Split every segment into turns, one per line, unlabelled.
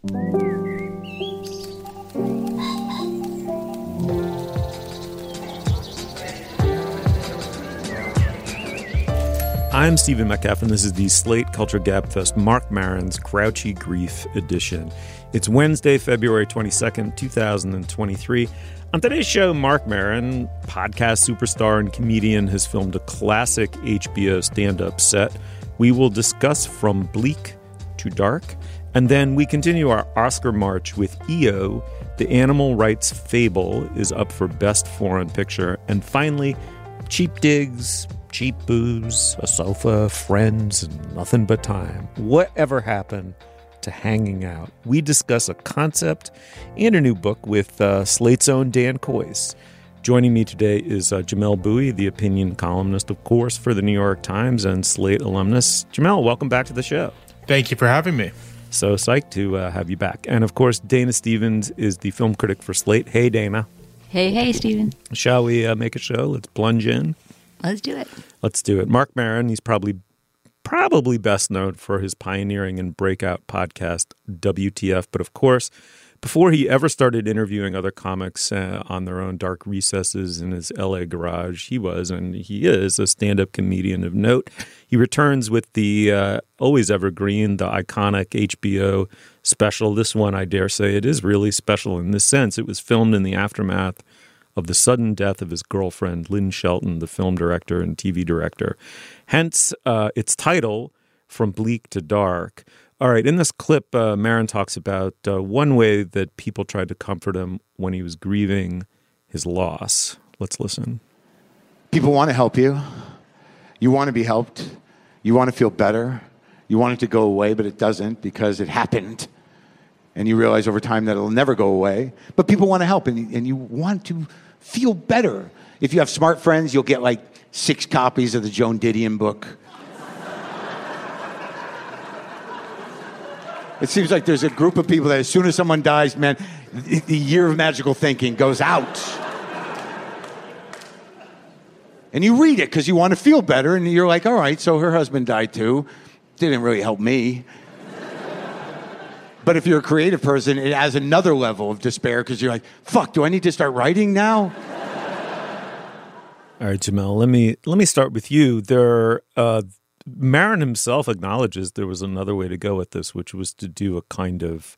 I'm Stephen Metcalf, and this is the Slate Culture Gabfest Mark Maron's Grouchy Grief edition. It's Wednesday, February 22nd, 2023. On today's show, Mark Maron, podcast superstar and comedian, has filmed a classic HBO stand up set. We will discuss From Bleak to Dark, and then we continue our Oscar march with EO. The Animal Rights Fable is up for Best Foreign Picture. And finally, Cheap Digs, cheap booze, a sofa, friends, and nothing but time. Whatever happened to hanging out? We discuss a concept and a new book with uh, Slate's own Dan Kois. Joining me today is uh, Jamelle Bouie, the opinion columnist, of course, for the New York Times and Slate alumnus. Jamelle, welcome back to the show.
Thank you for having me.
So psyched to uh, have you back. And of course, Dana Stevens is the film critic for Slate. Hey, Dana.
Hey, hey, Stephen.
Shall we uh, make a show? Let's plunge in.
Let's do it.
Let's do it. Mark Maron, he's probably probably best known for his pioneering and breakout podcast WTF, but of course, before he ever started interviewing other comics uh, on their own dark recesses in his LA garage, he was and he is a stand-up comedian of note. He returns with the uh, always evergreen, the iconic HBO special. This one, I dare say, it is really special in this sense. It was filmed in the aftermath of the sudden death of his girlfriend, Lynn Shelton, the film director and TV director. Hence uh, its title, From Bleak to Dark. All right, in this clip, uh, Maron talks about uh, one way that people tried to comfort him when he was grieving his loss. Let's listen.
People want to help you. You want to be helped. You want to feel better. You want it to go away, but it doesn't because it happened. And you realize over time that it'll never go away. But people want to help, and, and you want to feel better. If you have smart friends, you'll get like six copies of the Joan Didion book. It seems like there's a group of people that as soon as someone dies, man, the year of magical thinking goes out. And you read it because you want to feel better, and you're like, all right, so her husband died too. Didn't really help me. But if you're a creative person, it adds another level of despair because you're like, fuck, do I need to start writing now?
All right, Jamelle, let me let me start with you. There uh Maron himself acknowledges there was another way to go with this, which was to do a kind of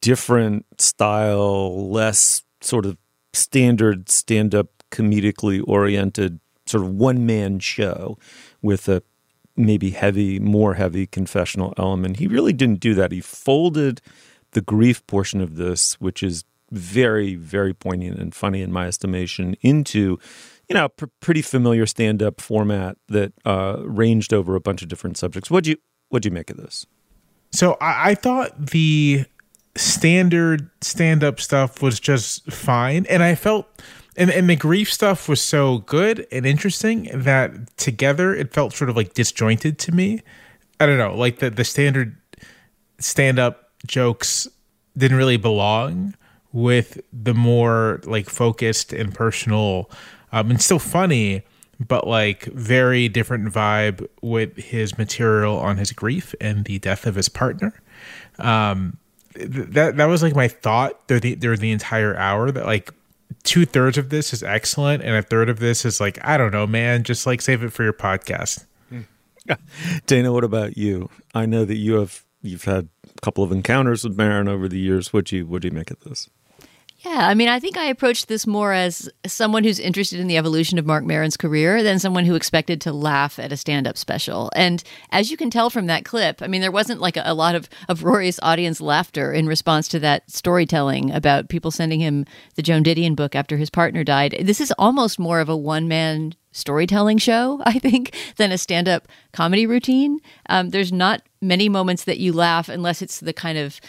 different style, less sort of standard stand up comedically oriented sort of one man show with a maybe heavy, more heavy confessional element. He really didn't do that. He folded the grief portion of this, which is very, very poignant and funny in my estimation, into you know pr- pretty familiar stand-up format that uh, ranged over a bunch of different subjects. What do you What'd you make of this?
So I, I thought the standard stand-up stuff was just fine, and I felt and, and the grief stuff was so good and interesting that together it felt sort of like disjointed to me. I don't know, like the the standard stand up jokes didn't really belong with the more like focused and personal um, and still funny, but like very different vibe with his material on his grief and the death of his partner. Um, that that was like my thought through the, through the entire hour that like two thirds of this is excellent, and a third of this is like, I don't know, man, just like save it for your podcast. Hmm.
Dana, what about you? I know that you have you've had a couple of encounters with Maron over the years. Do you what do you make of this?
Yeah, I mean, I think I approached this more as someone who's interested in the evolution of Mark Maron's career than someone who expected to laugh at a stand up special. And as you can tell from that clip, I mean, there wasn't like a, a lot of uproarious audience laughter in response to that storytelling about people sending him the Joan Didion book after his partner died. This is almost more of a one man storytelling show, I think, than a stand up comedy routine. Um, there's not many moments that you laugh unless it's the kind of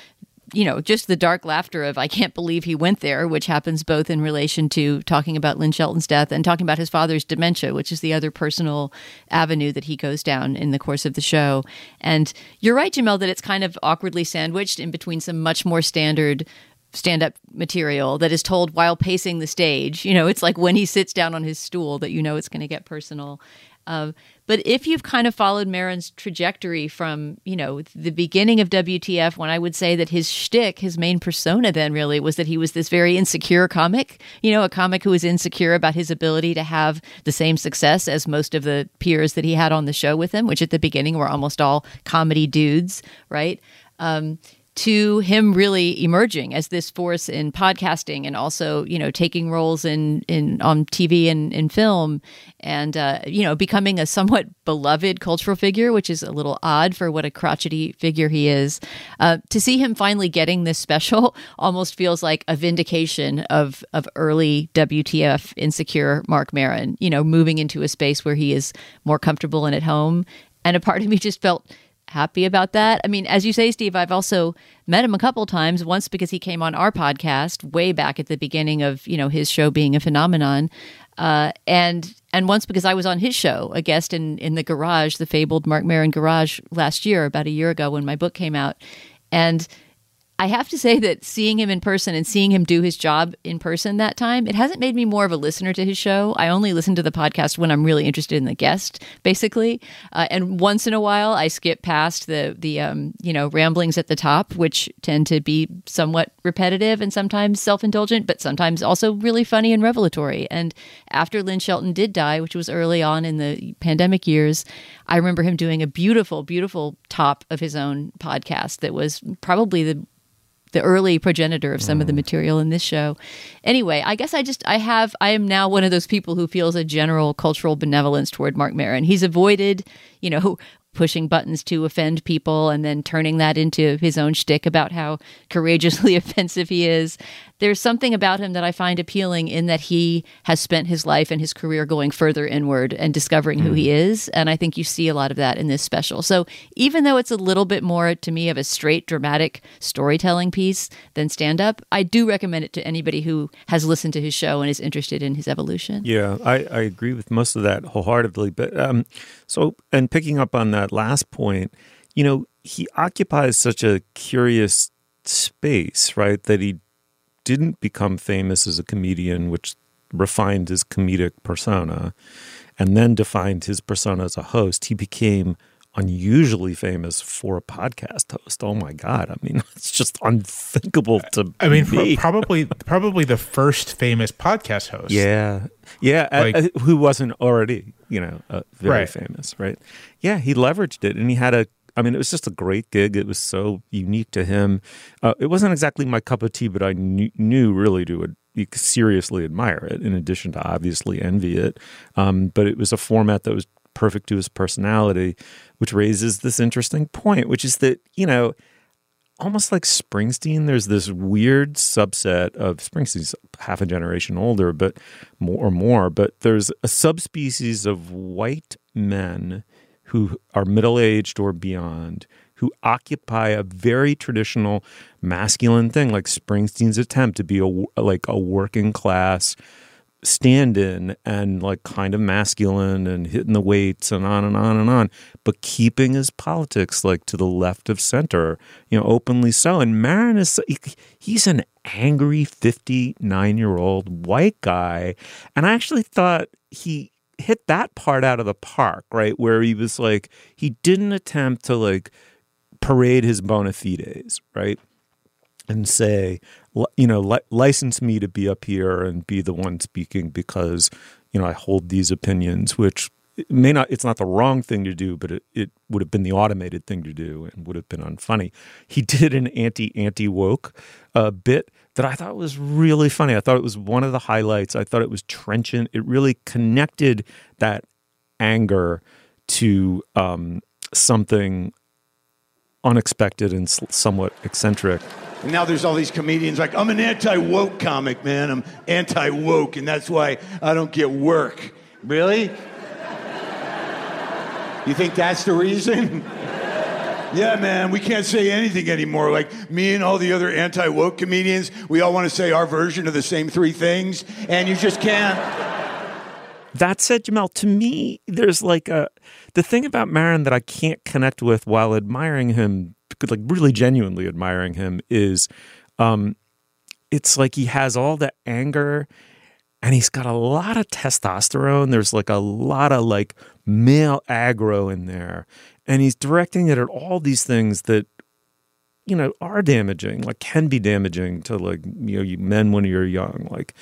you know, just the dark laughter of I can't believe he went there, which happens both in relation to talking about Lynn Shelton's death and talking about his father's dementia, which is the other personal avenue that he goes down in the course of the show. And you're right, Jamelle, that it's kind of awkwardly sandwiched in between some much more standard stand up material that is told while pacing the stage. You know, it's like when he sits down on his stool that you know it's going to get personal. Uh, But if you've kind of followed Maron's trajectory from, you know, the beginning of WTF, when I would say that his shtick, his main persona then really was that he was this very insecure comic, you know, a comic who was insecure about his ability to have the same success as most of the peers that he had on the show with him, which at the beginning were almost all comedy dudes, right? Um, to him really emerging as this force in podcasting and also you know taking roles in in on TV and in film and uh, you know becoming a somewhat beloved cultural figure which is a little odd for what a crotchety figure he is. Uh, to see him finally getting this special almost feels like a vindication of of early WTF insecure Mark Maron you know moving into a space where he is more comfortable and at home. And a part of me just felt happy about that. I mean, as you say, Steve, I've also met him a couple times. Once because he came on our podcast way back at the beginning of you know his show being a phenomenon, uh, and and once because I was on his show, a guest in in the garage, the fabled Mark Maron garage last year, about a year ago when my book came out, and I have to say that seeing him in person and seeing him do his job in person that time, it hasn't made me more of a listener to his show. I only listen to the podcast when I'm really interested in the guest, basically. Uh, and once in a while, I skip past the the um, you know ramblings at the top, which tend to be somewhat repetitive and sometimes self indulgent, but sometimes also really funny and revelatory. And after Lynn Shelton did die, which was early on in the pandemic years, I remember him doing a beautiful, beautiful top of his own podcast that was probably the the early progenitor of some mm. of the mm. material in this show. Anyway, I guess I just I have I am now one of those people who feels a general cultural benevolence toward Mark Maron. He's avoided, you know, pushing buttons to offend people and then turning that into his own shtick about how courageously offensive he is there's something about him that I find appealing in that he has spent his life and his career going further inward and discovering mm. who he mm. is. And I think you see a lot of that in this special. So even though it's a little bit more to me of a straight dramatic storytelling piece than stand up, I do recommend it to anybody who has listened to his show and is interested in his evolution.
Yeah, I, I agree with most of that wholeheartedly. But um, so, and picking up on that last point, you know, he occupies such a curious space, right? That he didn't become famous as a comedian, which refined his comedic persona, and then defined his persona as a host, he became unusually famous for a podcast host. Oh my god! I mean, it's just unthinkable to.
I mean, probably probably the first famous podcast host.
Yeah, yeah, like, uh, who wasn't already you know uh, very right. famous, right? Yeah, he leveraged it, and he had a I mean, it was just a great gig. It was so unique to him. Uh, it wasn't exactly my cup of tea, but I knew, knew really to seriously admire it, in addition to obviously envy it. Um, but it was a format that was perfect to his personality, which raises this interesting point, which is that, you know, almost like Springsteen, there's this weird subset of Springsteen's half a generation older, but more or more, but there's a subspecies of white men who are middle aged or beyond, who occupy a very traditional masculine thing, like Springsteen's attempt to be a like a working class stand-in and like kind of masculine and hitting the weights and on and on and on, but keeping his politics like to the left of center, you know, openly so. And Maron is he's an angry 59 year old white guy, and I actually thought he hit that part out of the park, right? Where he was like, he didn't attempt to like parade his bona fides, right? And say, you know, li- license me to be up here and be the one speaking because, you know, I hold these opinions, which may not, it's not the wrong thing to do, but it, it would have been the automated thing to do and would have been unfunny. He did an anti anti woke uh, bit that I thought was really funny. I thought it was one of the highlights. I thought it was trenchant. It really connected that anger to um, something unexpected and somewhat eccentric.
And now there's all these comedians like, I'm an anti woke comic, man. I'm anti woke, and that's why I don't get work. Really? you think that's the reason? Yeah, man, we can't say anything anymore. Like me and all the other anti woke comedians, we all want to say our version of the same three things, and you just can't.
That said, Jamelle, to me, there's like a the thing about Maron that I can't connect with while admiring him, like really genuinely admiring him, is um, it's like he has all the anger and he's got a lot of testosterone. There's like a lot of like male aggro in there, and he's directing it at all these things that you know are damaging, like can be damaging to like you know men when you're young, like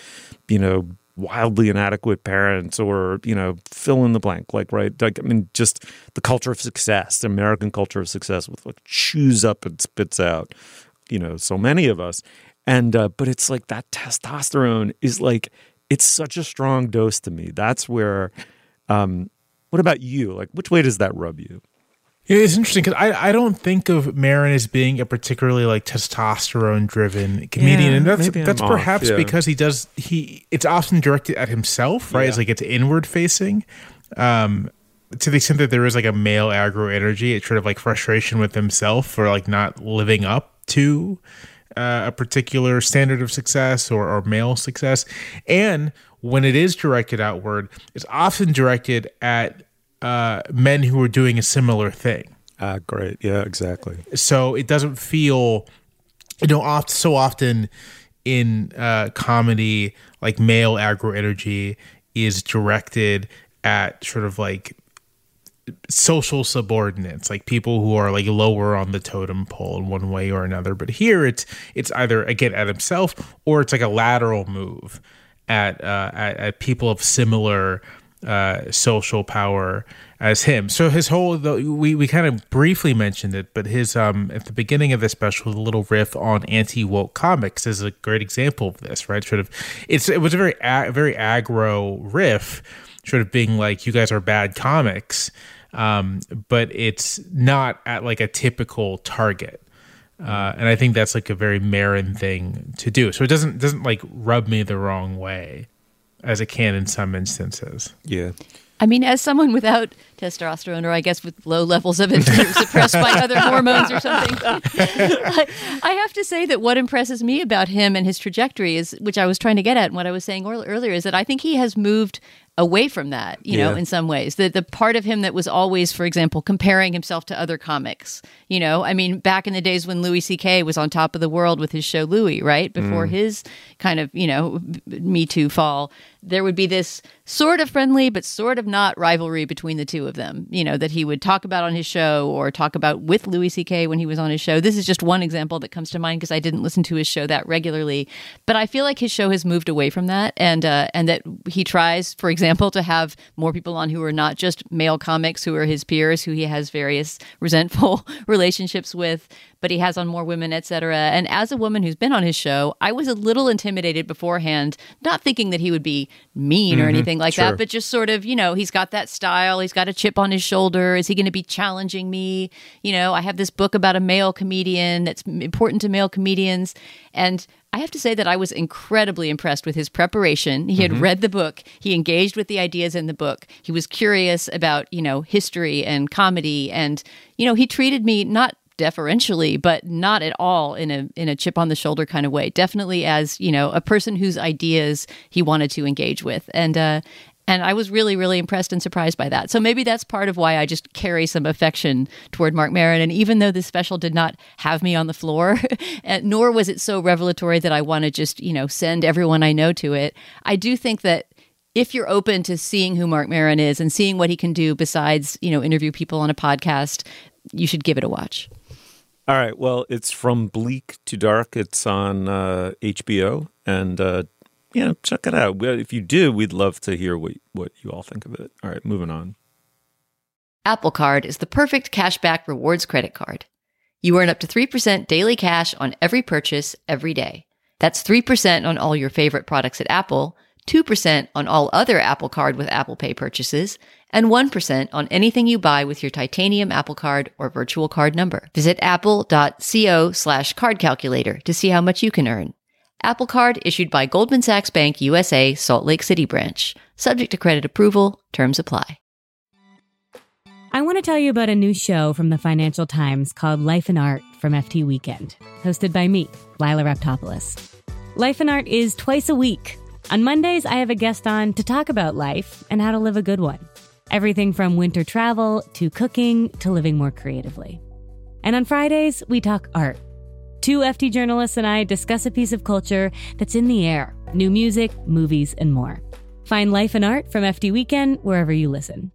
you know wildly inadequate parents or you know fill in the blank like right? Like i mean just the culture of success the american culture of success with like chews up and spits out you know so many of us. And uh, but it's like that testosterone is like it's such a strong dose to me. That's where um what about you? Like which way does that rub you
Yeah, it's interesting because I, I don't think of Maron as being a particularly like testosterone driven comedian,
Yeah,
and that's
I'm
that's
off,
perhaps
yeah.
because he does he it's often directed at himself, right? It's like it's inward facing. Um, to the extent that there is like a male aggro energy, it's sort of like frustration with himself for like not living up to uh, a particular standard of success or, or male success. And when it is directed outward, it's often directed at uh, men who are doing a similar thing.
Ah great. Yeah exactly.
So it doesn't feel you know oft so often in uh comedy like male aggro energy is directed at sort of like social subordinates like people who are like lower on the totem pole in one way or another. But here it's it's either again at himself or it's like a lateral move at uh at, at people of similar uh social power as him. So his whole the, we we kind of briefly mentioned it but his um at the beginning of the special the little riff on anti-woke comics is a great example of this right? Sort of it's it was a very very aggro riff sort of being like you guys are bad comics um, but it's not at like a typical target. Uh, and I think that's like a very Maron thing to do. So it doesn't doesn't like rub me the wrong way, as it can in some instances.
yeah
I mean, as someone without testosterone, or I guess with low levels of it suppressed by other hormones or something, I, I have to say that what impresses me about him and his trajectory is, which I was trying to get at, and what I was saying earlier, is that I think he has moved away from that, you know, in some ways. The the part of him that was always, for example, comparing himself to other comics. You know, I mean, back in the days when Louis C.K. was on top of the world with his show Louis, right before mm. his kind of you know Me Too fall, there would be this sort of friendly but sort of not rivalry between the two of them. You know, that he would talk about on his show or talk about with Louis C.K. when he was on his show. This is just one example that comes to mind because I didn't listen to his show that regularly, but I feel like his show has moved away from that, and uh, and that he tries, for example, to have more people on who are not just male comics who are his peers, who he has various resentful relationships with, but he has on more women, etc. And as a woman who's been on his show, I was a little intimidated beforehand, not thinking that he would be mean or mm-hmm. anything like
sure.
that, but just sort of, you know, he's got that style, he's got a chip on his shoulder. Is he going to be challenging me? You know, I have this book about a male comedian that's important to male comedians, and I have to say that I was incredibly impressed with his preparation. He had mm-hmm. read the book, he engaged with the ideas in the book. He was curious about, you know, history and comedy and you know, he treated me not deferentially but not at all in a in a chip on the shoulder kind of way. Definitely as, you know, a person whose ideas he wanted to engage with. And uh and I was really, really impressed and surprised by that. So maybe that's part of why I just carry some affection toward Mark Maron. And even though this special did not have me on the floor, nor was it so revelatory that I want to just, you know, send everyone I know to it, I do think that if you're open to seeing who Mark Maron is and seeing what he can do besides, you know, interview people on a podcast, you should give it a watch.
All right. Well, it's from bleak to dark. It's on uh, HBO, and uh, yeah, check it out. If you do, we'd love to hear what what you all think of it. All right, moving on.
Apple Card is the perfect cashback rewards credit card. You earn up to 3% daily cash on every purchase every day. That's 3% on all your favorite products at Apple, 2% on all other Apple Card with Apple Pay purchases, and 1% on anything you buy with your titanium Apple Card or virtual card number. Visit apple.co slash card calculator to see how much you can earn. Apple Card issued by Goldman Sachs Bank USA, Salt Lake City branch. Subject to credit approval, terms apply.
I want to tell you about a new show from the Financial Times called Life and Art from FT Weekend, hosted by me, Lila Raptopoulos. Life and Art is twice a week. On Mondays, I have a guest on to talk about life and how to live a good one. Everything from winter travel to cooking to living more creatively. And on Fridays, we talk art. Two FT journalists and I discuss a piece of culture that's in the air new music, movies, and more. Find Life and Art from FT Weekend wherever you listen.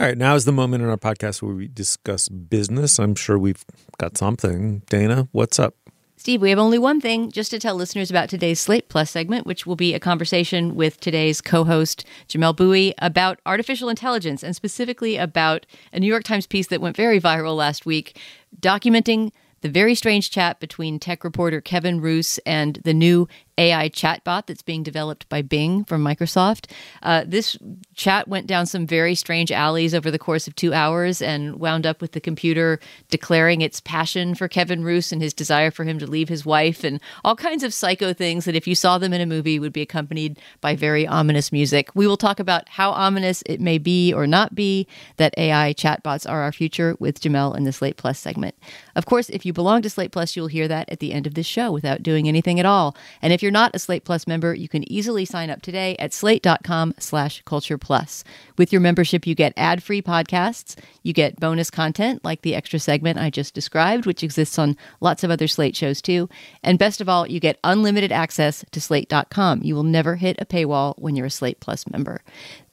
All right, now is the moment in our podcast where we discuss business. I'm sure we've got something. Dana, what's up?
Steve, we have only one thing just to tell listeners about today's Slate Plus segment, which will be a conversation with today's co host, Jamelle Bouie, about artificial intelligence and specifically about a New York Times piece that went very viral last week documenting the very strange chat between tech reporter Kevin Roose and the new AI chatbot that's being developed by Bing from Microsoft. Uh, this chat went down some very strange alleys over the course of two hours and wound up with the computer declaring its passion for Kevin Roose and his desire for him to leave his wife and all kinds of psycho things that, if you saw them in a movie, would be accompanied by very ominous music. We will talk about how ominous it may be or not be that AI chatbots are our future with Jamelle in the Slate Plus segment. Of course, if you belong to Slate Plus, you'll hear that at the end of this show without doing anything at all. And if you're not a Slate Plus member, you can easily sign up today at slate.com slash culture plus. With your membership, you get ad-free podcasts, you get bonus content like the extra segment I just described, which exists on lots of other Slate shows too. And best of all, you get unlimited access to slate.com. You will never hit a paywall when you're a Slate Plus member.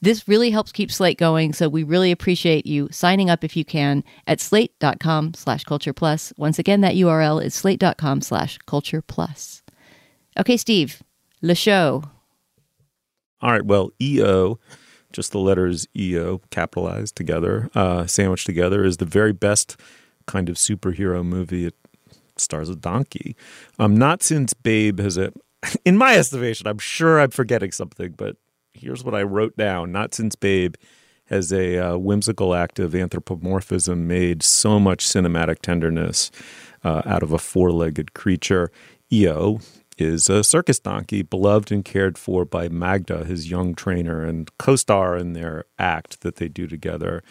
This really helps keep Slate going, so we really appreciate you signing up if you can at slate.com slash culture plus. Once again, that URL is slate.com slash culture plus. Okay, Steve, le show.
All right, well, EO, just the letters EO capitalized together, uh, sandwiched together, is the very best kind of superhero movie. It stars a donkey. Um, not since Babe has it, in my estimation, I'm sure I'm forgetting something, but here's what I wrote down. Not since Babe has a uh, whimsical act of anthropomorphism made so much cinematic tenderness uh, out of a four legged creature. EO, is a circus donkey, beloved and cared for by Magda, his young trainer, and co star in their act that they do together.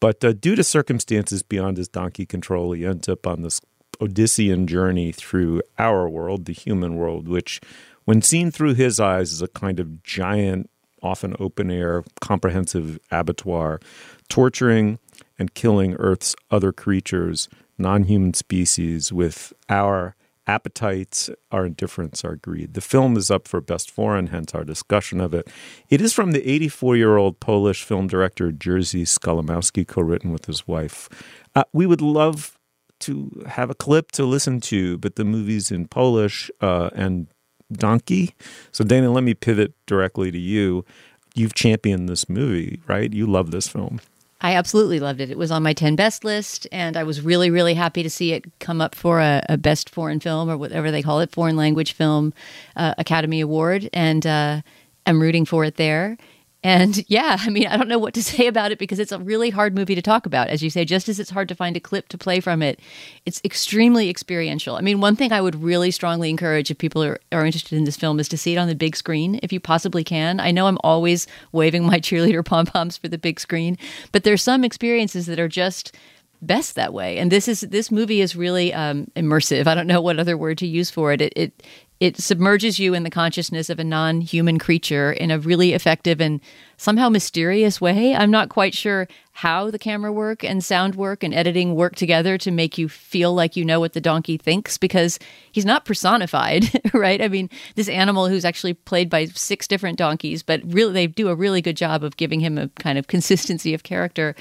But uh, due to circumstances beyond his donkey control, he ends up on this Odyssean journey through our world, the human world, which, when seen through his eyes, is a kind of giant, often open air, comprehensive abattoir, torturing and killing Earth's other creatures, non human species, with our appetites, our indifference, our greed. The film is up for Best Foreign, hence our discussion of it. It is from the 84 year old Polish film director Jerzy Skolimowski, co written with his wife. Uh, we would love to have a clip to listen to, but the movie's in Polish uh, and donkey. So, Dana, let me pivot directly to you. You've championed this movie, right? You love this film.
I absolutely loved it. It was on my 10 best list, and I was really, really happy to see it come up for a, a best foreign film or whatever they call it, foreign language film uh, Academy Award. And uh, I'm rooting for it there. And yeah, I mean, I don't know what to say about it because it's a really hard movie to talk about. As you say, just as it's hard to find a clip to play from it, it's extremely experiential. I mean, one thing I would really strongly encourage if people are, are interested in this film is to see it on the big screen if you possibly can. I know I'm always waving my cheerleader pom poms for the big screen, but there's some experiences that are just best that way. And this is this movie is really um, immersive. I don't know what other word to use for it. It it it submerges you in the consciousness of a non-human creature in a really effective and somehow mysterious way. I'm not quite sure how the camera work and sound work and editing work together to make you feel like you know what the donkey thinks because he's not personified, right? I mean, this animal who's actually played by six different donkeys, but really they do a really good job of giving him a kind of consistency of character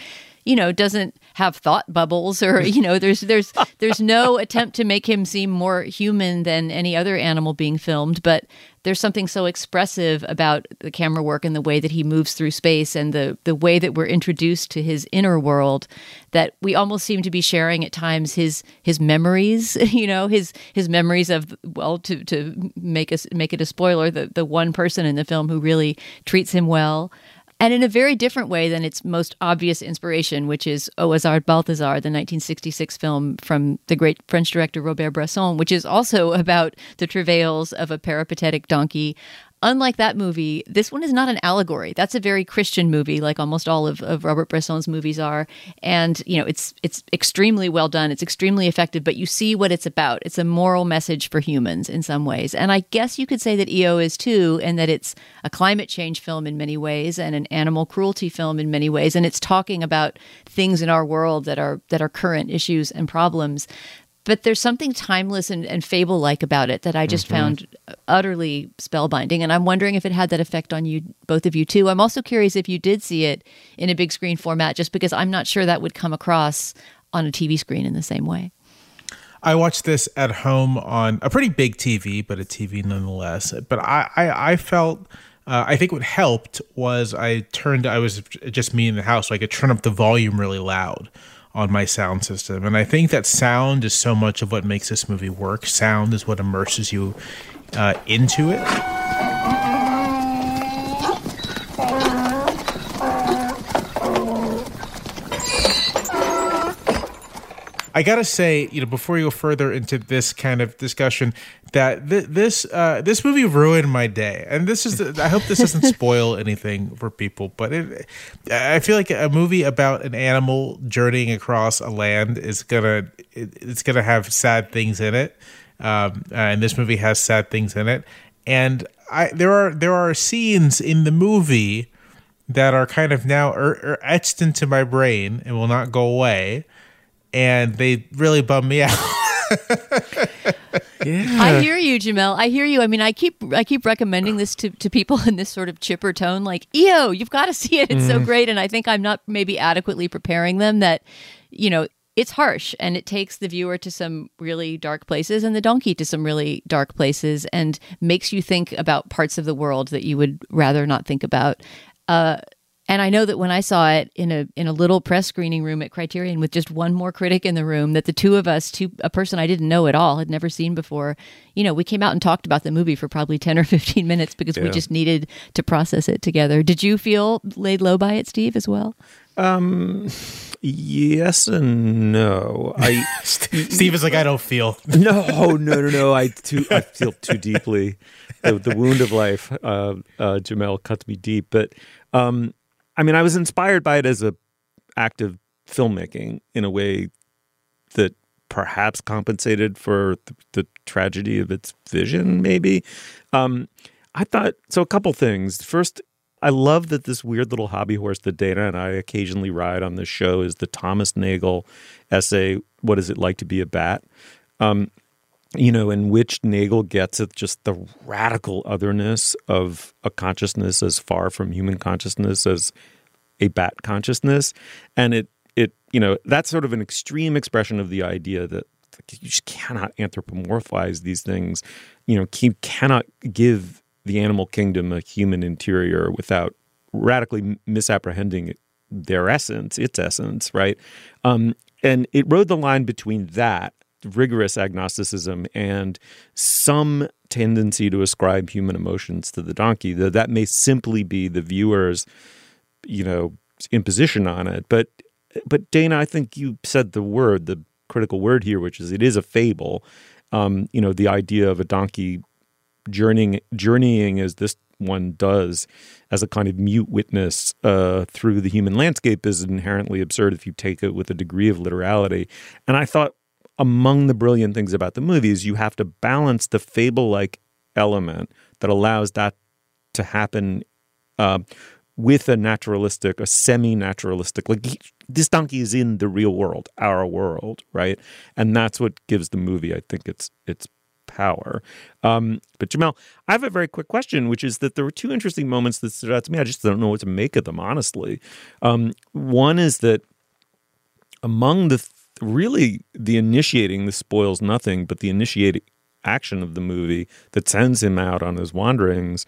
you know doesn't have thought bubbles or you know there's there's there's no attempt to make him seem more human than any other animal being filmed but there's something so expressive about the camera work and the way that he moves through space and the the way that we're introduced to his inner world that we almost seem to be sharing at times his his memories you know his his memories of well to to make us make it a spoiler the the one person in the film who really treats him well and in a very different way than its most obvious inspiration, which is Au Balthazar, the 1966 film from the great French director Robert Bresson, which is also about the travails of a peripatetic donkey unlike that movie, this one is not an allegory. That's a very Christian movie, like almost all of, of Robert Bresson's movies are. And, you know, it's it's extremely well done. It's extremely effective, but you see what it's about. It's a moral message for humans in some ways. And I guess you could say that EO is too, and that it's a climate change film in many ways and an animal cruelty film in many ways. And it's talking about things in our world that are that are current issues and problems but there's something timeless and, and fable like about it that I just mm-hmm. found utterly spellbinding. And I'm wondering if it had that effect on you, both of you, too. I'm also curious if you did see it in a big screen format, just because I'm not sure that would come across on a TV screen in the same way.
I watched this at home on a pretty big TV, but a TV nonetheless. But I, I, I felt. Uh, I think what helped was I turned. I was just me in the house, so I could turn up the volume really loud on my sound system. And I think that sound is so much of what makes this movie work. Sound is what immerses you uh, into it. I gotta say, you know, before you go further into this kind of discussion, that th- this uh, this movie ruined my day, and this is. The, I hope this doesn't spoil anything for people, but it, I feel like a movie about an animal journeying across a land is gonna it, it's gonna have sad things in it, um, uh, and this movie has sad things in it, and I there are there are scenes in the movie that are kind of now er, er etched into my brain and will not go away and they really bum me out.
yeah. I hear you, Jamelle. I hear you. I mean, I keep I keep recommending this to, to people in this sort of chipper tone, like, "Eo, you've got to see it. It's mm. so great." And I think I'm not maybe adequately preparing them that, you know, it's harsh and it takes the viewer to some really dark places and the donkey to some really dark places and makes you think about parts of the world that you would rather not think about. Uh, and I know that when I saw it in a in a little press screening room at Criterion with just one more critic in the room, that the two of us, two a person I didn't know at all, had never seen before, you know, we came out and talked about the movie for probably ten or fifteen minutes because yeah. we just needed to process it together. Did you feel laid low by it, Steve, as well? Um,
yes and no. I
Steve is like, I don't feel.
no, no, no, no. I too, I feel too deeply. The, the wound of life, uh, uh, Jamelle cuts me deep, but. Um, I mean, I was inspired by it as a act of filmmaking in a way that perhaps compensated for the, the tragedy of its vision. Maybe um, I thought so. A couple things. First, I love that this weird little hobby horse that Dana and I occasionally ride on this show is the Thomas Nagel essay. What is it like to be a bat? Um, you know, in which Nagel gets at just the radical otherness of a consciousness as far from human consciousness as a bat consciousness. And it, it, you know, that's sort of an extreme expression of the idea that you just cannot anthropomorphize these things. You know, you cannot give the animal kingdom a human interior without radically misapprehending their essence, its essence, right? Um, and it rode the line between that rigorous agnosticism and some tendency to ascribe human emotions to the donkey. That that may simply be the viewer's, you know, imposition on it. But but Dana, I think you said the word, the critical word here, which is it is a fable. Um, you know, the idea of a donkey journeying journeying as this one does as a kind of mute witness uh, through the human landscape is inherently absurd if you take it with a degree of literality. And I thought among the brilliant things about the movie is you have to balance the fable like element that allows that to happen uh, with a naturalistic, a semi naturalistic, like he, this donkey is in the real world, our world, right? And that's what gives the movie, I think, its its power. Um, but Jamelle, I have a very quick question, which is that there were two interesting moments that stood out to me. I just don't know what to make of them, honestly. Um, one is that among the really the initiating this spoils nothing but the initiating action of the movie that sends him out on his wanderings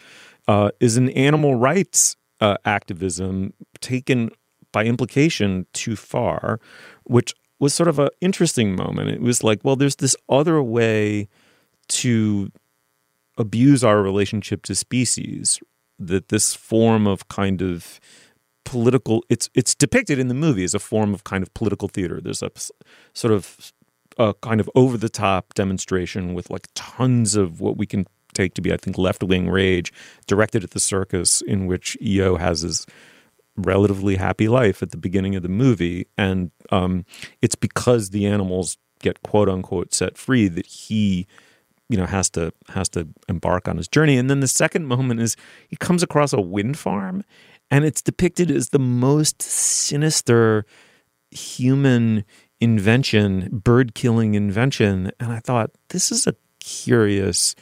uh, is an animal rights uh, activism taken by implication too far which was sort of an interesting moment. It was like well there's this other way to abuse our relationship to species that this form of kind of political it's it's depicted in the movie as a form of kind of political theater. There's a sort of a kind of over the top demonstration with like tons of what we can take to be i think left wing rage directed at the circus in which eo has his relatively happy life at the beginning of the movie. And um, it's because the animals get quote unquote set free that he you know has to has to embark on his journey. And then the second moment is he comes across a wind farm and it's depicted as the most sinister human invention, bird killing invention. And I thought, this is a curious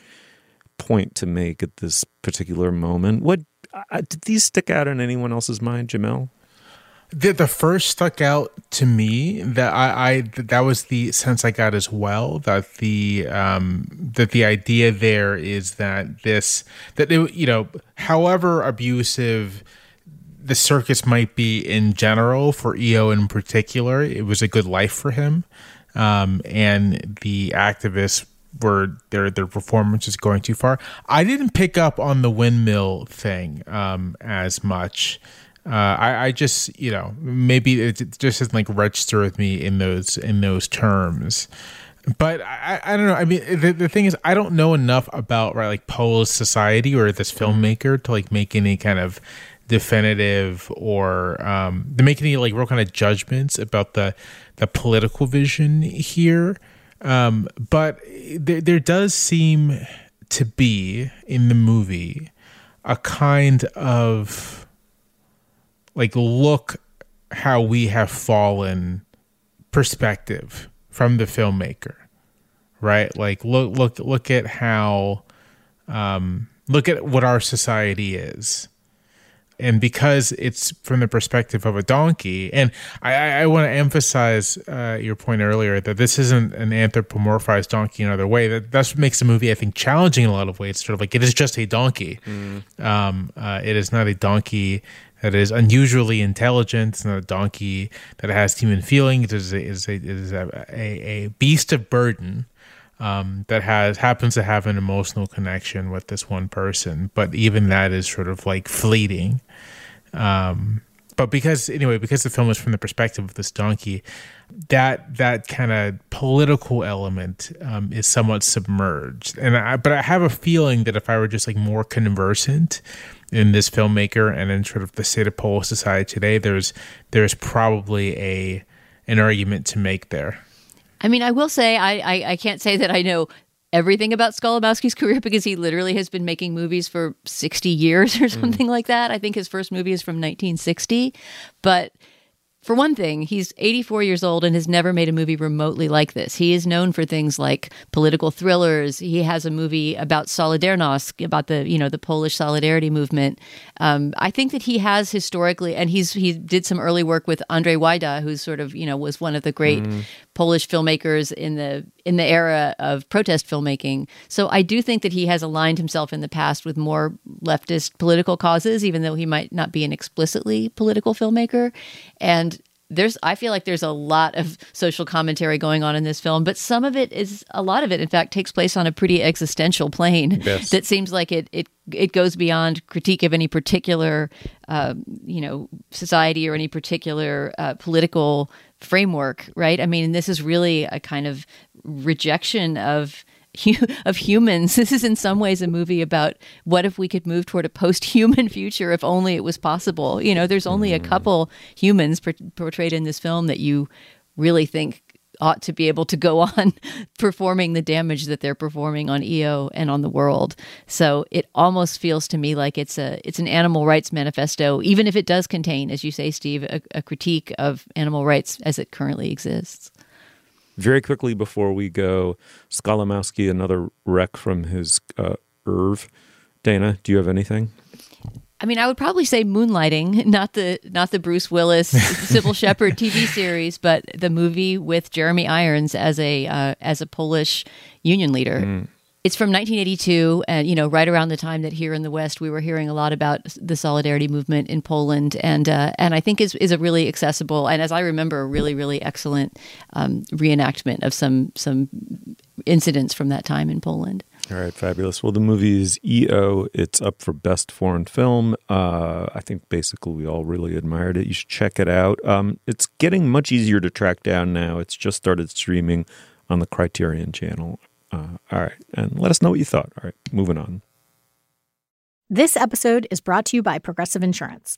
point to make at this particular moment. What uh, did these stick out in anyone else's mind, Jamelle?
The, the first stuck out to me that I, I that was the sense I got as well that the um that the idea there is that this that it, you know however abusive the circus might be in general for EO in particular. It was a good life for him. Um and the activists were their their performance is going too far. I didn't pick up on the windmill thing um as much. Uh, I, I just you know maybe it just doesn't like register with me in those in those terms. But I, I don't know. I mean the, the thing is i don't know enough about right like polish society or this filmmaker to like make any kind of definitive or um to make any like real kind of judgments about the the political vision here. Um but there, there does seem to be in the movie a kind of like look how we have fallen perspective from the filmmaker right? Like look look look at how um look at what our society is and because it's from the perspective of a donkey and i i, I want to emphasize uh, your point earlier that this isn't an anthropomorphized donkey in another way that that's what makes the movie i think challenging in a lot of ways sort of like it is just a donkey mm. um uh, it is not a donkey that is unusually intelligent. It's not a donkey that has human feelings. It is a, it is a, it is a, a, a beast of burden um, that has happens to have an emotional connection with this one person. But even that is sort of like fleeting. Um, but because anyway, because the film is from the perspective of this donkey, that that kind of political element um, is somewhat submerged. And I, but I have a feeling that if I were just like more conversant in this filmmaker and in sort of the state of Polish society today, there's there's probably a an argument to make there.
I mean, I will say I, I, I can't say that I know everything about Skolimowski's career because he literally has been making movies for 60 years or hmm. something mm. like that. I think his first movie is from 1960, but for one thing, he's 84 years old and has never made a movie remotely like this. He is known for things like political thrillers. He has a movie about Solidarność, about the you know the Polish solidarity movement. Um, I think that he has historically, and he's he did some early work with Andrzej Wajda, who's sort of you know was one of the great mm. Polish filmmakers in the in the era of protest filmmaking. So I do think that he has aligned himself in the past with more leftist political causes, even though he might not be an explicitly political filmmaker. And there's I feel like there's a lot of social commentary going on in this film, but some of it is a lot of it in fact takes place on a pretty existential plane yes. that seems like it it it goes beyond critique of any particular uh, you know society or any particular uh, political framework, right? I mean, this is really a kind of rejection of of humans. This is in some ways a movie about what if we could move toward a post-human future if only it was possible. You know, there's only a mm. couple humans portrayed in this film that you really think ought to be able to go on performing the damage that they're performing on EO and on the world. So it almost feels to me like it's a it's an animal rights manifesto, even if it does contain, as you say, Steve, a, a critique of animal rights as it currently exists.
Very quickly before we go, Skolimowski, another wreck from his uh, oeuvre. Dana, do you have anything?
I mean, I would probably say Moonlighting, not the not the Bruce Willis Cybill Shepherd TV series, but the movie with Jeremy Irons as a uh, as a Polish union leader. Mm. It's from 1982, and you know, right around the time that here in the West we were hearing a lot about the solidarity movement in Poland, and uh, and I think is is a really accessible and, as I remember, a really really excellent um, reenactment of some some incidents from that time in Poland.
All right, fabulous. Well, the movie is EO. It's up for Best Foreign Film. Uh, I think basically we all really admired it. You should check it out. Um, it's getting much easier to track down now. It's just started streaming on the Criterion channel. Uh, all right, and let us know what you thought. All right, moving on.
This episode is brought to you by Progressive Insurance.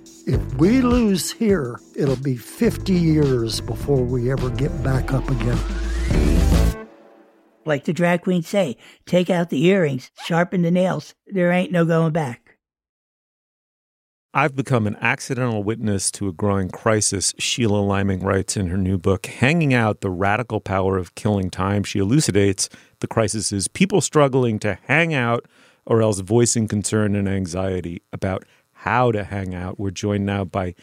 If we lose here, it'll be 50 years before we ever get back up again.
Like the drag queens say, take out the earrings, sharpen the nails. There ain't no going back.
I've become an accidental witness to a growing crisis, Sheila Liming writes in her new book, Hanging Out the Radical Power of Killing Time. She elucidates the crisis is people struggling to hang out or else voicing concern and anxiety about how to hang out. We're joined now by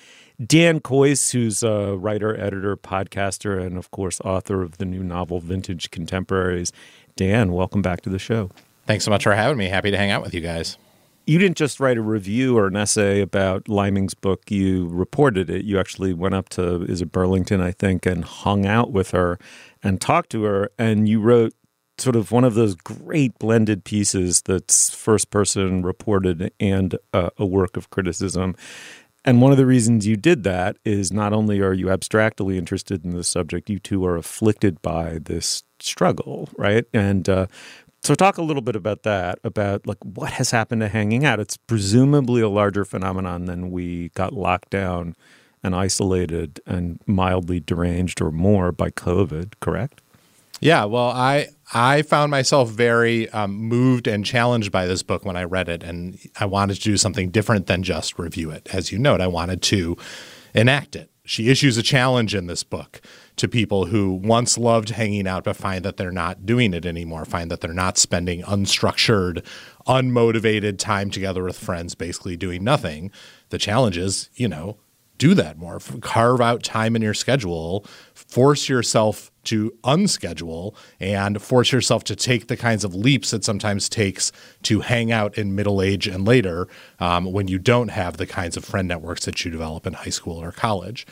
Dan Kois, who's a writer, editor, podcaster, and of course, author of the new novel Vintage Contemporaries. Dan, welcome back to the show.
Thanks so much for having me. Happy to hang out with you guys.
You didn't just write a review or an essay about Liming's book, you reported it. You actually went up to, is it Burlington, I think, and hung out with her and talked to her. And you wrote sort of one of those great blended pieces that's first person reported and uh, a work of criticism. And one of the reasons you did that is not only are you abstractly interested in the subject, you too are afflicted by this struggle, right? And uh, so, talk a little bit about that, about like what has happened to hanging out. It's presumably a larger phenomenon than we got locked down and isolated and mildly deranged or more by COVID, correct?
Yeah, well, I I found myself very um, moved and challenged by this book when I read it, and I wanted to do something different than just review it. As you note, I wanted to enact it. She issues a challenge in this book to people who once loved hanging out but find that they're not doing it anymore, find that they're not spending unstructured, unmotivated time together with friends, basically doing nothing. The challenge is, you know, do that more. Carve out time in your schedule. Force yourself to unschedule and force yourself to take the kinds of leaps it sometimes takes to hang out in middle age and later um, when you don't have the kinds of friend networks that you develop in high school or college.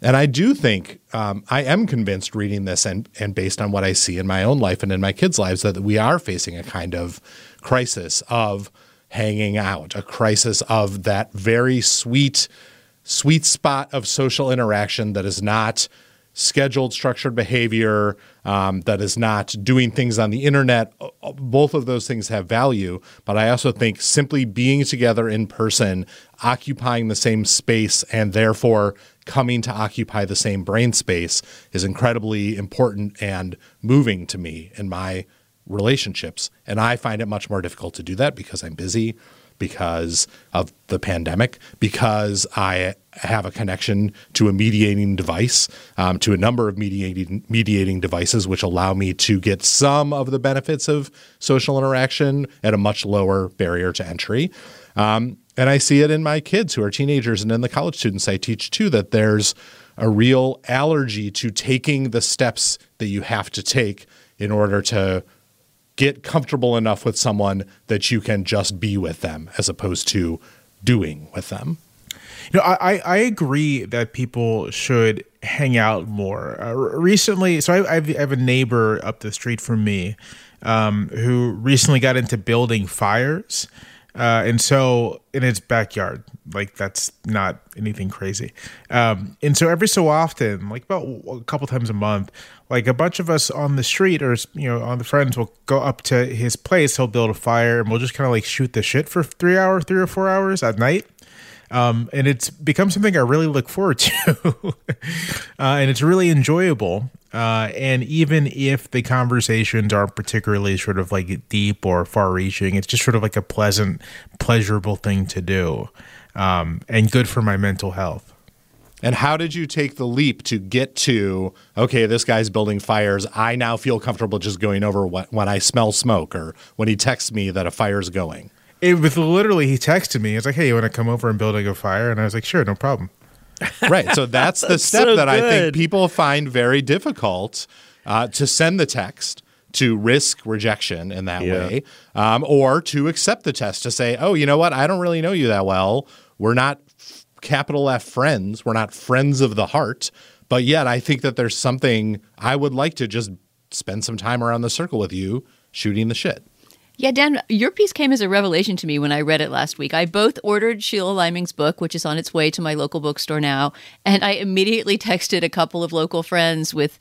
And I do think um, I am convinced reading this and and based on what I see in my own life and in my kids' lives that we are facing a kind of crisis of hanging out, a crisis of that very sweet sweet spot of social interaction that is not scheduled, structured behavior, um, that is not doing things on the internet. Both of those things have value. But I also think simply being together in person, occupying the same space, and therefore coming to occupy the same brain space is incredibly important and moving to me in my relationships. And I find it much more difficult to do that because I'm busy, because of the pandemic, because I have a connection to a mediating device, um, to a number of mediating mediating devices, which allow me to get some of the benefits of social interaction at a much lower barrier to entry. Um, and I see it in my kids who are teenagers and in the college students I teach too, that there's a real allergy to taking the steps that you have to take in order to get comfortable enough with someone that you can just be with them as opposed to doing with them.
You know, I, I agree that people should hang out more. Uh, recently, so I, I, have a neighbor up the street from me um, who recently got into building fires. Uh, and so in his backyard, like that's not anything crazy. Um, and so every so often, like about a couple times a month, like a bunch of us on the street or you know on the friends will go up to his place. He'll build a fire and we'll just kind of like shoot the shit for three hours, three or four hours at night. Um, and it's become something I really look forward to, uh, and it's really enjoyable. Uh, and even if the conversations aren't particularly sort of like deep or far-reaching, it's just sort of like a pleasant, pleasurable thing to do, um, and good for my mental health.
And how did you take the leap to get to, okay, this guy's building fires. I now feel comfortable just going over when I smell smoke or when he texts me that a fire's going?
It was literally he texted me. He's like, "Hey, you want to come over and building a fire?" And I was like, "Sure, no problem."
right. So that's the step
so
that I think people find very difficult uh, to send the text. To risk rejection in that
Yeah.
way, um, or to accept the test to say, oh, you know what? I don't really know you that well. We're not f- capital F friends. We're not friends of the heart. But yet, I think that there's something I would like to just spend some time around the circle with you shooting the shit.
Yeah, Dan, your piece came as a revelation to me when I read it last week. I both ordered Sheila Liming's book, which is on its way to my local bookstore now, and I immediately texted a couple of local friends with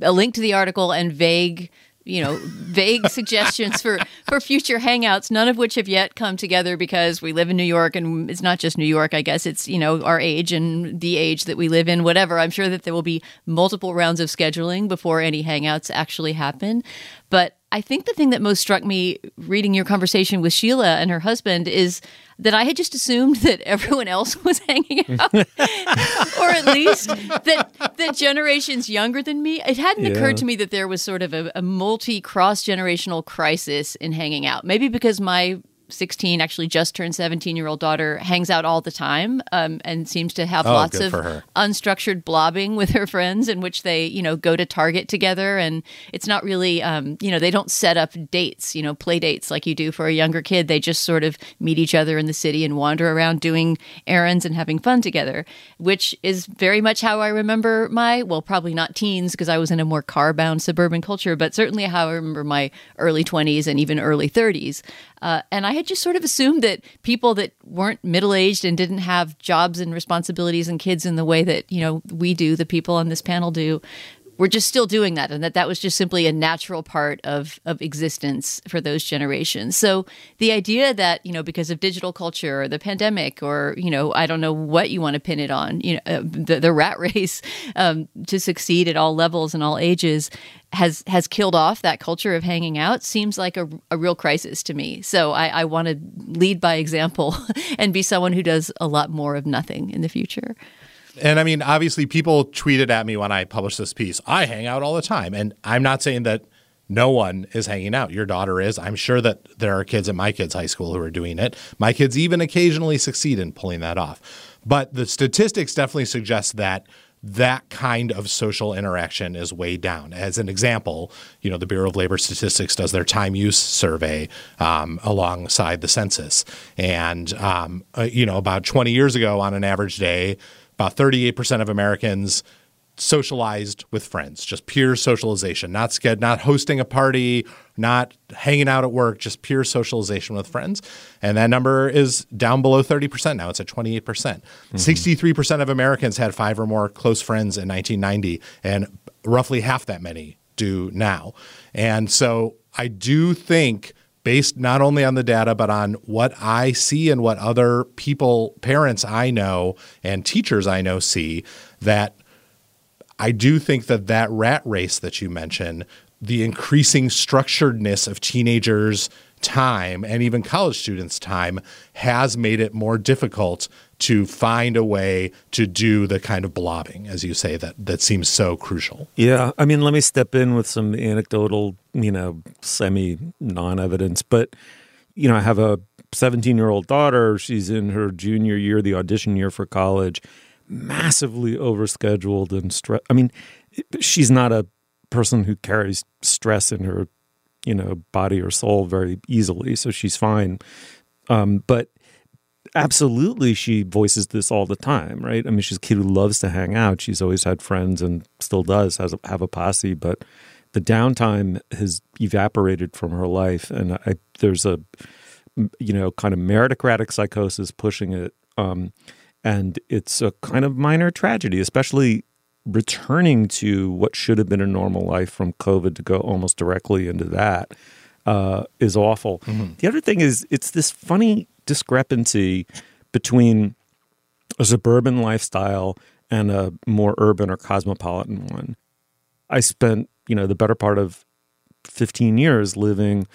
a link to the article and vague you know vague suggestions for for future hangouts none of which have yet come together because we live in new york and it's not just new york i guess. It's you know our age and the age that we live in whatever. I'm sure that there will be multiple rounds of scheduling before any hangouts actually happen. But i think the thing that most struck me reading your conversation with sheila and her husband is that i had just assumed that everyone else was hanging out or at least that that generations younger than me. It hadn't
Yeah.
occurred to me that there was sort of a, a multi cross generational crisis in hanging out. Maybe because my 16, actually just turned 17 year old daughter hangs out all the time um, and seems to have
Oh,
lots of unstructured blobbing with her friends in which they, you know, go to Target together. And it's not really, um, you know, they don't set up dates, you know, play dates like you do for a younger kid. They just sort of meet each other in the city and wander around doing errands and having fun together, which is very much how I remember my, well, probably not teens because I was in a more car bound suburban culture, but certainly how I remember my early 20s and even early 30s. Uh, and I had just sort of assumed that people that weren't middle aged and didn't have jobs and responsibilities and kids in the way that you know we do, the people on this panel do, were just still doing that, and that that was just simply a natural part of of existence for those generations. So the idea that you know because of digital culture or the pandemic or you know I don't know what you want to pin it on, you know uh, the, the rat race um, to succeed at all levels and all ages has has killed off that culture of hanging out seems like a, a real crisis to me. So I, I want to lead by example and be someone who does a lot more of nothing in the future.
And I mean, obviously, people tweeted at me when I published this piece. I hang out all the time. And I'm not saying that no one is hanging out. Your daughter is. I'm sure that there are kids at my kids' high school who are doing it. My kids even occasionally succeed in pulling that off. But the statistics definitely suggest that that kind of social interaction is way down. As an example, you know, the Bureau of Labor Statistics does their time use survey um, alongside the census. And, um, uh, you know, about 20 years ago on an average day, about 38% of Americans socialized with friends, just pure socialization, not sched- not hosting a party, not hanging out at work, just pure socialization with friends. And that number is down below 30% now. It's at 28%. percent mm-hmm. 63% of Americans had five or more close friends in 1990 and roughly half that many do now. And so I do think based not only on the data, but on what I see and what other people, parents I know, and teachers I know see, that I do think that that rat race that you mentioned, the increasing structuredness of teenagers' time and even college students' time has made it more difficult to find a way to do the kind of blobbing, as you say, that that seems so crucial.
Yeah, I mean, let me step in with some anecdotal, you know, semi non-evidence, but you know, I have a 17-year-old daughter. She's in her junior year, the audition year for college, massively overscheduled and stress. I mean, she's not a person who carries stress in her, you know, body or soul very easily, so she's fine. Um, but absolutely she voices this all the time right? I mean she's a kid who loves to hang out. She's always had friends and still does has a, have a posse but the downtime has evaporated from her life and I, there's a you know kind of meritocratic psychosis pushing it um, and it's a kind of minor tragedy especially returning to what should have been a normal life from covid to go almost directly into that uh, is awful. Mm-hmm. the other thing is it's this funny discrepancy between a suburban lifestyle and a more urban or cosmopolitan one. I spent, you know, the better part of 15 years living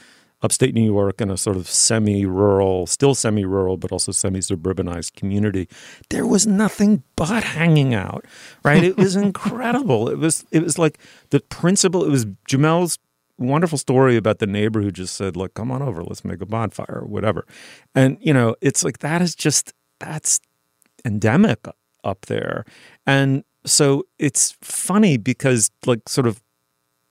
upstate New York in a sort of semi-rural, still semi-rural, but also semi-suburbanized community. There was nothing but hanging out, right? it was incredible. It was it was like the principle. It was Jamelle's wonderful story about the neighbor who just said, "Look, come on over, let's make a bonfire or whatever." And you know, it's like that is just that's endemic up there. And so it's funny because like sort of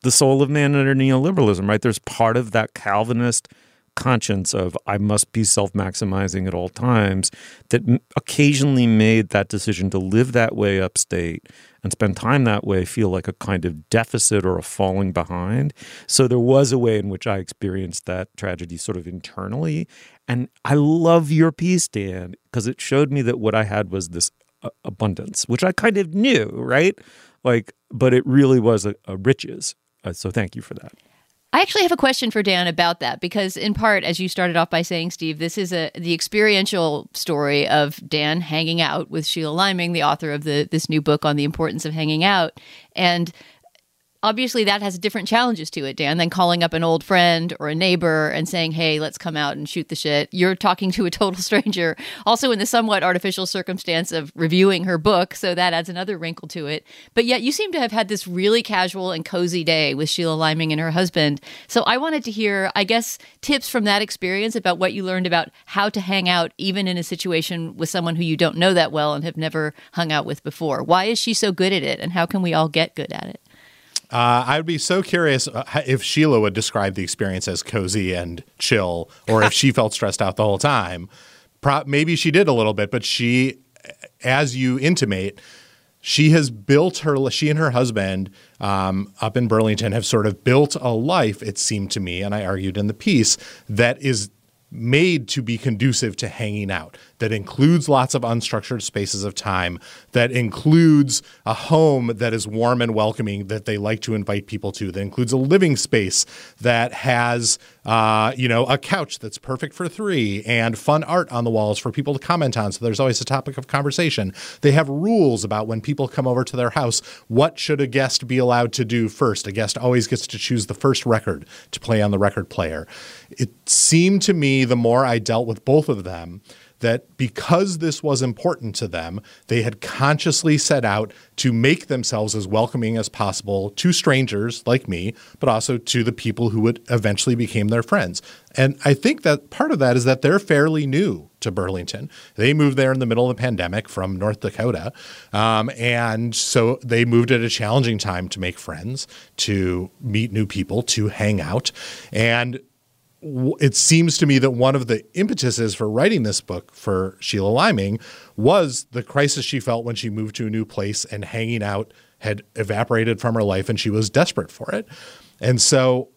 the soul of man under neoliberalism, right? There's part of that Calvinist conscience of I must be self maximizing at all times that occasionally made that decision to live that way upstate and spend time that way feel like a kind of deficit or a falling behind. So there was a way in which I experienced that tragedy sort of internally. And I love your piece, Dan, because it showed me that what I had was this uh, abundance, which I kind of knew, right? Like, but it really was a, a riches. Uh, so thank you for that.
I actually have a question for Dan about that because, in part, as you started off by saying, Steve, this is a the experiential story of Dan hanging out with Sheila Liming, the author of the this new book on the importance of hanging out, and obviously that has different challenges to it, Dan, than calling up an old friend or a neighbor and saying, hey, let's come out and shoot the shit. You're talking to a total stranger, also in the somewhat artificial circumstance of reviewing her book. So that adds another wrinkle to it. But yet you seem to have had this really casual and cozy day with Sheila Liming and her husband. So I wanted to hear, I guess, tips from that experience about what you learned about how to hang out, even in a situation with someone who you don't know that well and have never hung out with before. Why is she so good at it? And how can we all get good at it?
Uh, I would be so curious uh, if Sheila would describe the experience as cozy and chill, or if she felt stressed out the whole time. Pro- maybe she did a little bit, but she, as you intimate, she has built her. She and her husband um, up in Burlington have sort of built a life. It seemed to me, and I argued in the piece that is made to be conducive to hanging out, that includes lots of unstructured spaces of time, that includes a home that is warm and welcoming that they like to invite people to, that includes a living space that has, uh, you know, a couch that's perfect for three and fun art on the walls for people to comment on. So there's always a topic of conversation. They have rules about when people come over to their house, what should a guest be allowed to do first? A guest always gets to choose the first record to play on the record player. It seemed to me the more I dealt with both of them that because this was important to them, they had consciously set out to make themselves as welcoming as possible to strangers like me, but also to the people who would eventually become their friends. And I think that part of that is that they're fairly new to Burlington. They moved there in the middle of the pandemic from North Dakota. Um, and so they moved at a challenging time to make friends, to meet new people, to hang out. And it seems to me that one of the impetuses for writing this book for Sheila Liming was the crisis she felt when she moved to a new place and hanging out had evaporated from her life and she was desperate for it. And so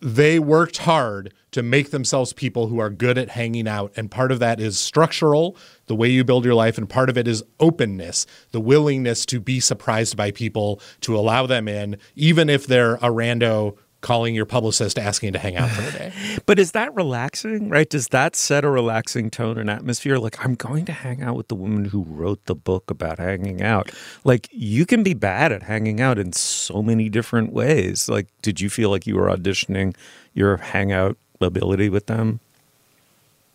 they worked hard to make themselves people who are good at hanging out. And part of that is structural, the way you build your life, and part of it is openness, the willingness to be surprised by people, to allow them in, even if they're a rando calling your publicist asking to hang out for the day.
But is that relaxing, right? Does that set a relaxing tone and atmosphere? Like, I'm going to hang out with the woman who wrote the book about hanging out. Like, you can be bad at hanging out in so many different ways. Like, did you feel like you were auditioning your hangout ability with them?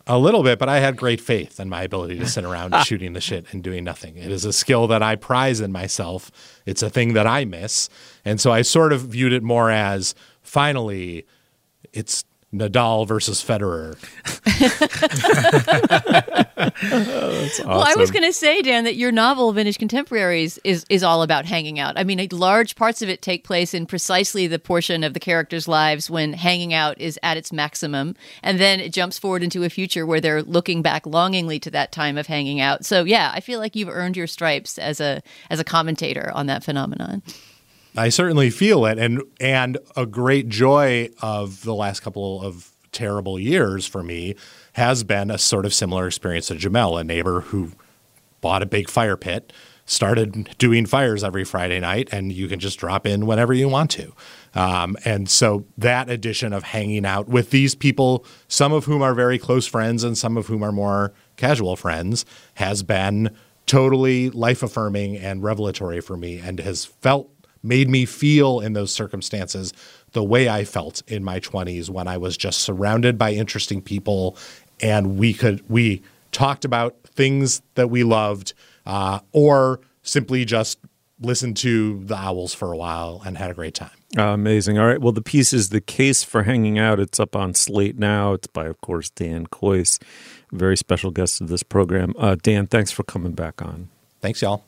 A little bit, but I had great faith in my ability to sit around ah. shooting the shit and doing nothing. It is a skill that I prize in myself. It's a thing that I miss. And so I sort of viewed it more as finally, it's Nadal versus Federer.
awesome. Well, I was going to say, Dan, that your novel "Vintage Contemporaries" is is all about hanging out. I mean, large parts of it take place in precisely the portion of the characters' lives when hanging out is at its maximum, and then it jumps forward into a future where they're looking back longingly to that time of hanging out. So, yeah, I feel like you've earned your stripes as a as a commentator on that phenomenon.
I certainly feel it, and and a great joy of the last couple of terrible years for me has been a sort of similar experience to Jamelle, a neighbor who bought a big fire pit, started doing fires every Friday night, and you can just drop in whenever you want to. Um, and so that addition of hanging out with these people, some of whom are very close friends and some of whom are more casual friends, has been totally life affirming and revelatory for me and has felt made me feel in those circumstances the way I felt in my 20s when I was just surrounded by interesting people and we could we talked about things that we loved uh, or simply just listened to the owls for a while and had a great time.
Uh, amazing. All right. Well, the piece is The Case for Hanging Out. It's up on Slate now. It's by, of course, Dan Kois, very special guest of this program. Uh, Dan, thanks for coming back on.
Thanks, y'all.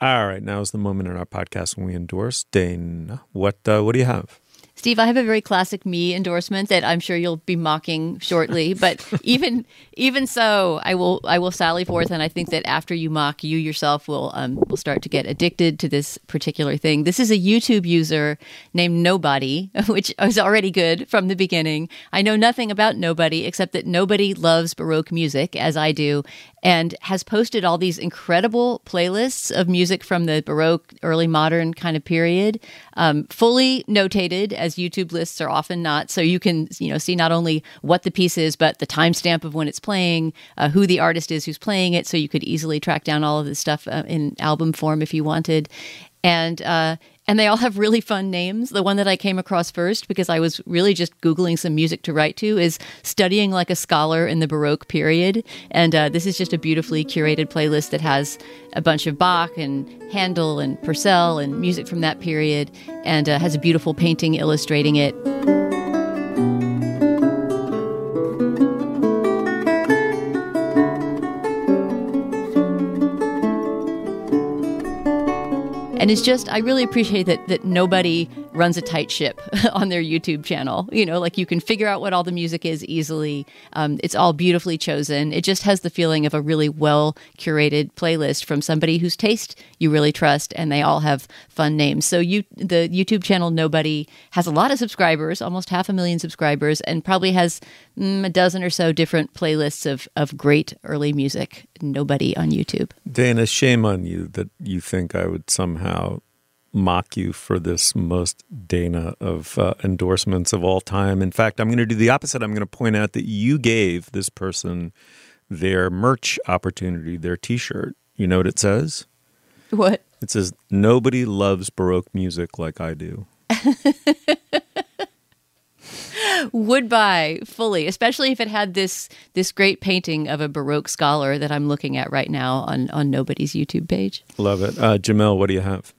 All right, now is the moment in our podcast when we endorse Dana. What uh, what do you have?
Steve, I have a very classic me endorsement that I'm sure you'll be mocking shortly, but even even so, I will I will sally forth, and I think that after you mock, you yourself will um, will start to get addicted to this particular thing. This is a YouTube user named Nobody, which is already good from the beginning. I know nothing about Nobody except that nobody loves Baroque music as I do, and has posted all these incredible playlists of music from the Baroque, early modern kind of period, um, fully notated as YouTube lists are often not. So you can you know see not only what the piece is, but the timestamp of when it's playing, uh, who the artist is who's playing it. So you could easily track down all of this stuff uh, in album form if you wanted. And uh, and they all have really fun names. The one that I came across first, because I was really just Googling some music to write to, is Studying Like a Scholar in the Baroque Period. And uh, this is just a beautifully curated playlist that has a bunch of Bach and Handel and Purcell and music from that period, and uh, has a beautiful painting illustrating it. And it's just I really appreciate that that nobody runs a tight ship on their YouTube channel. You know, like you can figure out what all the music is easily. Um, it's all beautifully chosen. It just has the feeling of a really well curated playlist from somebody whose taste you really trust, and they all have fun names. So you, the YouTube channel Nobody has a lot of subscribers, almost half a million subscribers, and probably has mm, a dozen or so different playlists of of great early music. Nobody on YouTube.
Dana, shame on you that you think I would somehow mock you for this most Dana of uh, endorsements of all time. In fact, I'm going to do the opposite. I'm going to point out that you gave this person their merch opportunity, their t shirt. You know what it says?
What?
It says, Nobody loves Baroque music like I do.
Would buy fully, especially if it had this this great painting of a Baroque scholar that I'm looking at right now on on Nobody's YouTube page.
Love it, uh, Jamelle. What do you have?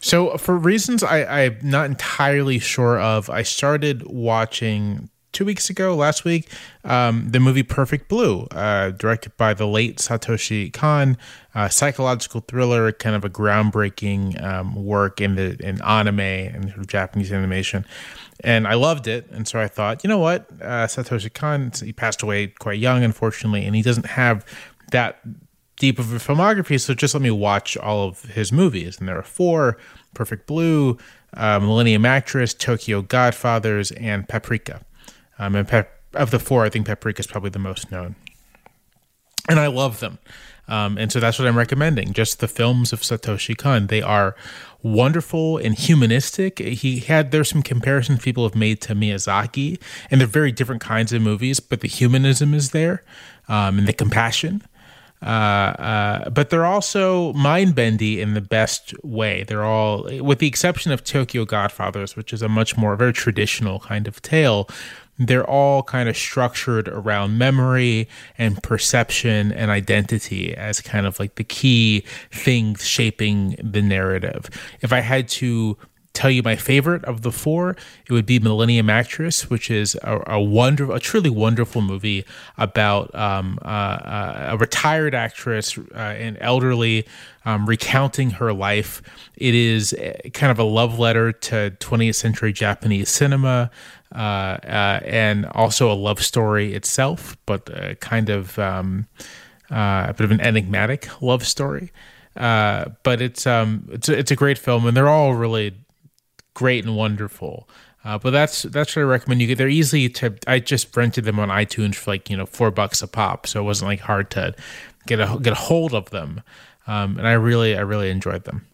So, for reasons I, I'm not entirely sure of, I started watching two weeks ago, last week, um, the movie Perfect Blue, uh, directed by the late Satoshi Kon, uh, psychological thriller, kind of a groundbreaking um, work in the in anime and sort of Japanese animation. And I loved it, and so I thought, you know what, uh, Satoshi Kon, he passed away quite young, unfortunately, and he doesn't have that deep of a filmography, so just let me watch all of his movies. And there are four Perfect Blue, uh, Millennium Actress, Tokyo Godfathers, and Paprika. Um, and of the four, I think Paprika is probably the most known. And I love them. Um, and so that's what I'm recommending. Just the films of Satoshi Kon. They are wonderful and humanistic. He had there's some comparisons people have made to Miyazaki, and they're very different kinds of movies, but the humanism is there um, and the compassion. Uh, uh, but they're also mind bendy in the best way. They're all, with the exception of Tokyo Godfathers, which is a much more very traditional kind of tale. They're all kind of structured around memory and perception and identity as kind of like the key things shaping the narrative. If I had to tell you my favorite of the four, it would be Millennium Actress, which is a, a wonderful, a truly wonderful movie about um, uh, uh, a retired actress, uh, an elderly, um, recounting her life. It is kind of a love letter to 20th century Japanese cinema. Uh, uh, and also a love story itself, but kind of um, uh, a bit of an enigmatic love story. Uh, but it's um it's it's a great film, and they're all really great and wonderful. Uh, but that's that's what I recommend. You get they're easy to. I just rented them on iTunes for like you know four bucks a pop, so it wasn't like hard to get a get a hold of them. Um, and I really I really enjoyed them.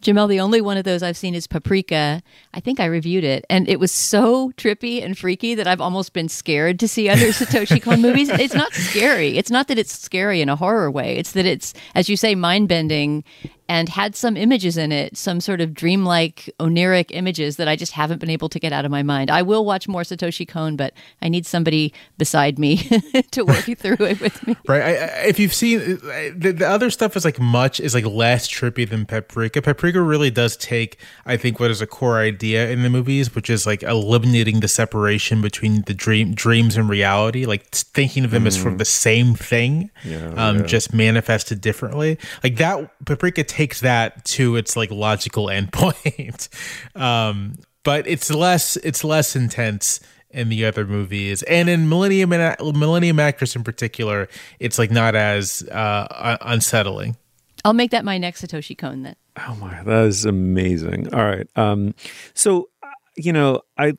Jamelle, the only one of those I've seen is Paprika. I think I reviewed it, and it was so trippy and freaky that I've almost been scared to see other Satoshi Kon movies. It's not scary. It's not that it's scary in a horror way. It's that it's, as you say, mind bending and had some images in it, some sort of dreamlike, oniric images that I just haven't been able to get out of my mind. I will watch more Satoshi Kon, but I need somebody beside me to work through it with me.
Right. I, I, if you've seen the, the, other stuff is like much is like less trippy than Paprika. Paprika really does take, I think, what is a core idea in the movies, which is like eliminating the separation between the dream dreams and reality, like thinking of them mm. as from the same thing, yeah, um, yeah. just manifested differently. Like that, Paprika takes that to its like logical endpoint. um, but it's less it's less intense in the other movies. And in millennium millennium actress in particular it's like not as uh, unsettling.
I'll make that my next satoshi kon then.
Oh my that is amazing. All right um so uh, you know i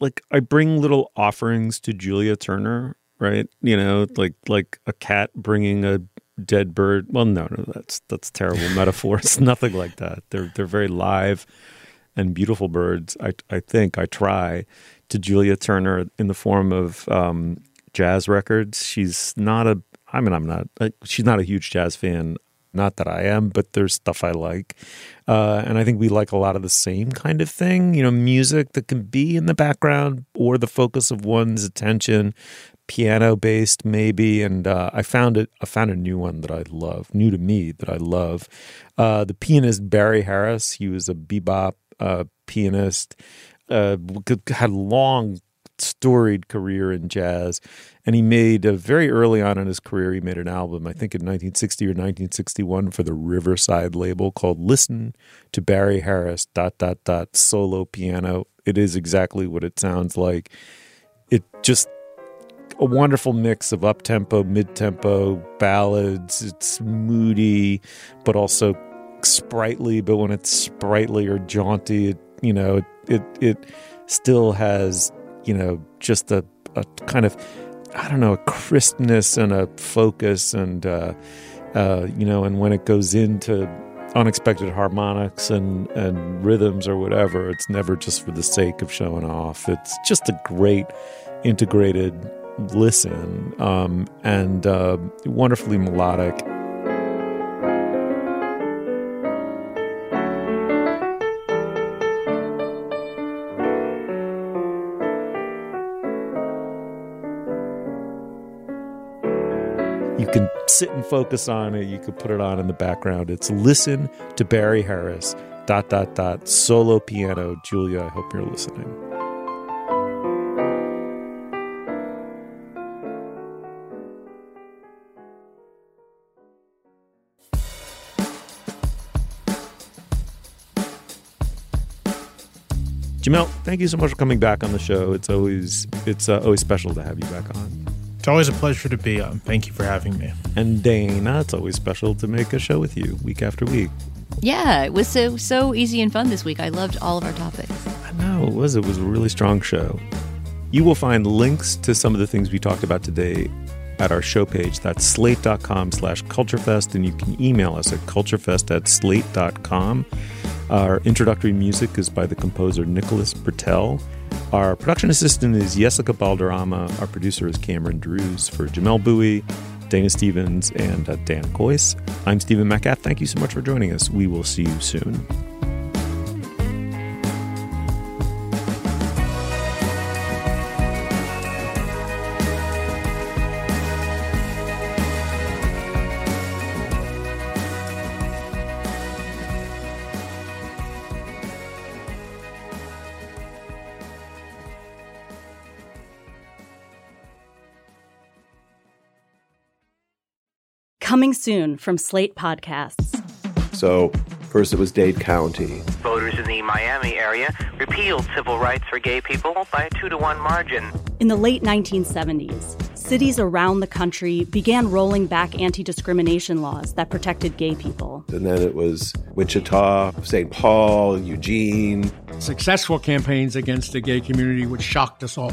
like i bring little offerings to julia turner right? You know like like a cat bringing a dead bird. Well, no, no, that's that's terrible metaphor. It's nothing like that. They're they're very live and beautiful birds. I I think I try to Julia Turner in the form of um, jazz records. She's not a. I mean, I'm not. She's not a huge jazz fan. Not that I am, but there's stuff I like, uh, and I think we like a lot of the same kind of thing. You know, music that can be in the background or the focus of one's attention, piano based maybe and uh, i found it i found a new one that i love new to me that i love. Uh, the pianist barry harris he was a bebop uh, pianist uh, had a long storied career in jazz and he made a, very early on in his career he made an album i think in 1960 or 1961 for the riverside label called listen to barry harris dot dot dot solo piano. It is exactly what it sounds like. It just a wonderful mix of up tempo, mid tempo ballads. It's moody, but also sprightly. But when it's sprightly or jaunty, it, you know, it, it, it still has, you know, just a, a kind of, I don't know, a crispness and a focus and, uh, uh, you know, and when it goes into unexpected harmonics and, and rhythms or whatever, it's never just for the sake of showing off. It's just a great integrated listen um, and uh, wonderfully melodic. You can sit and focus on it. You could put it on in the background. It's listen to Barry Harris. Dot dot dot solo piano. Julia, I hope you're listening. Jamelle, thank you so much for coming back on the show. It's always it's uh, always special to have you back on.
It's always a pleasure to be on. Thank you for having me.
And Dana, it's always special to make a show with you week after week.
Yeah, it was so so easy and fun this week. I loved all of our topics.
I know it was. It was a really strong show. You will find links to some of the things we talked about today at our show page. That's slate.com slash culturefest, and you can email us at culturefest at slate.com. Our introductory music is by the composer Nicholas Britell. Our production assistant is Jessica Balderrama. Our producer is Cameron Drews for Jamelle Bouie, Dana Stevens, and uh, Dan Kois. I'm Stephen Metcalf. Thank you so much for joining us. We will see you soon.
Coming soon from Slate Podcasts.
So, first it was Dade County.
Voters in the Miami area repealed civil rights for gay people by a two to one margin.
In the late 1970s, cities around the country began rolling back anti discrimination laws that protected gay people.
And then it was Wichita, St. Paul, Eugene.
Successful campaigns against the gay community, which shocked us all.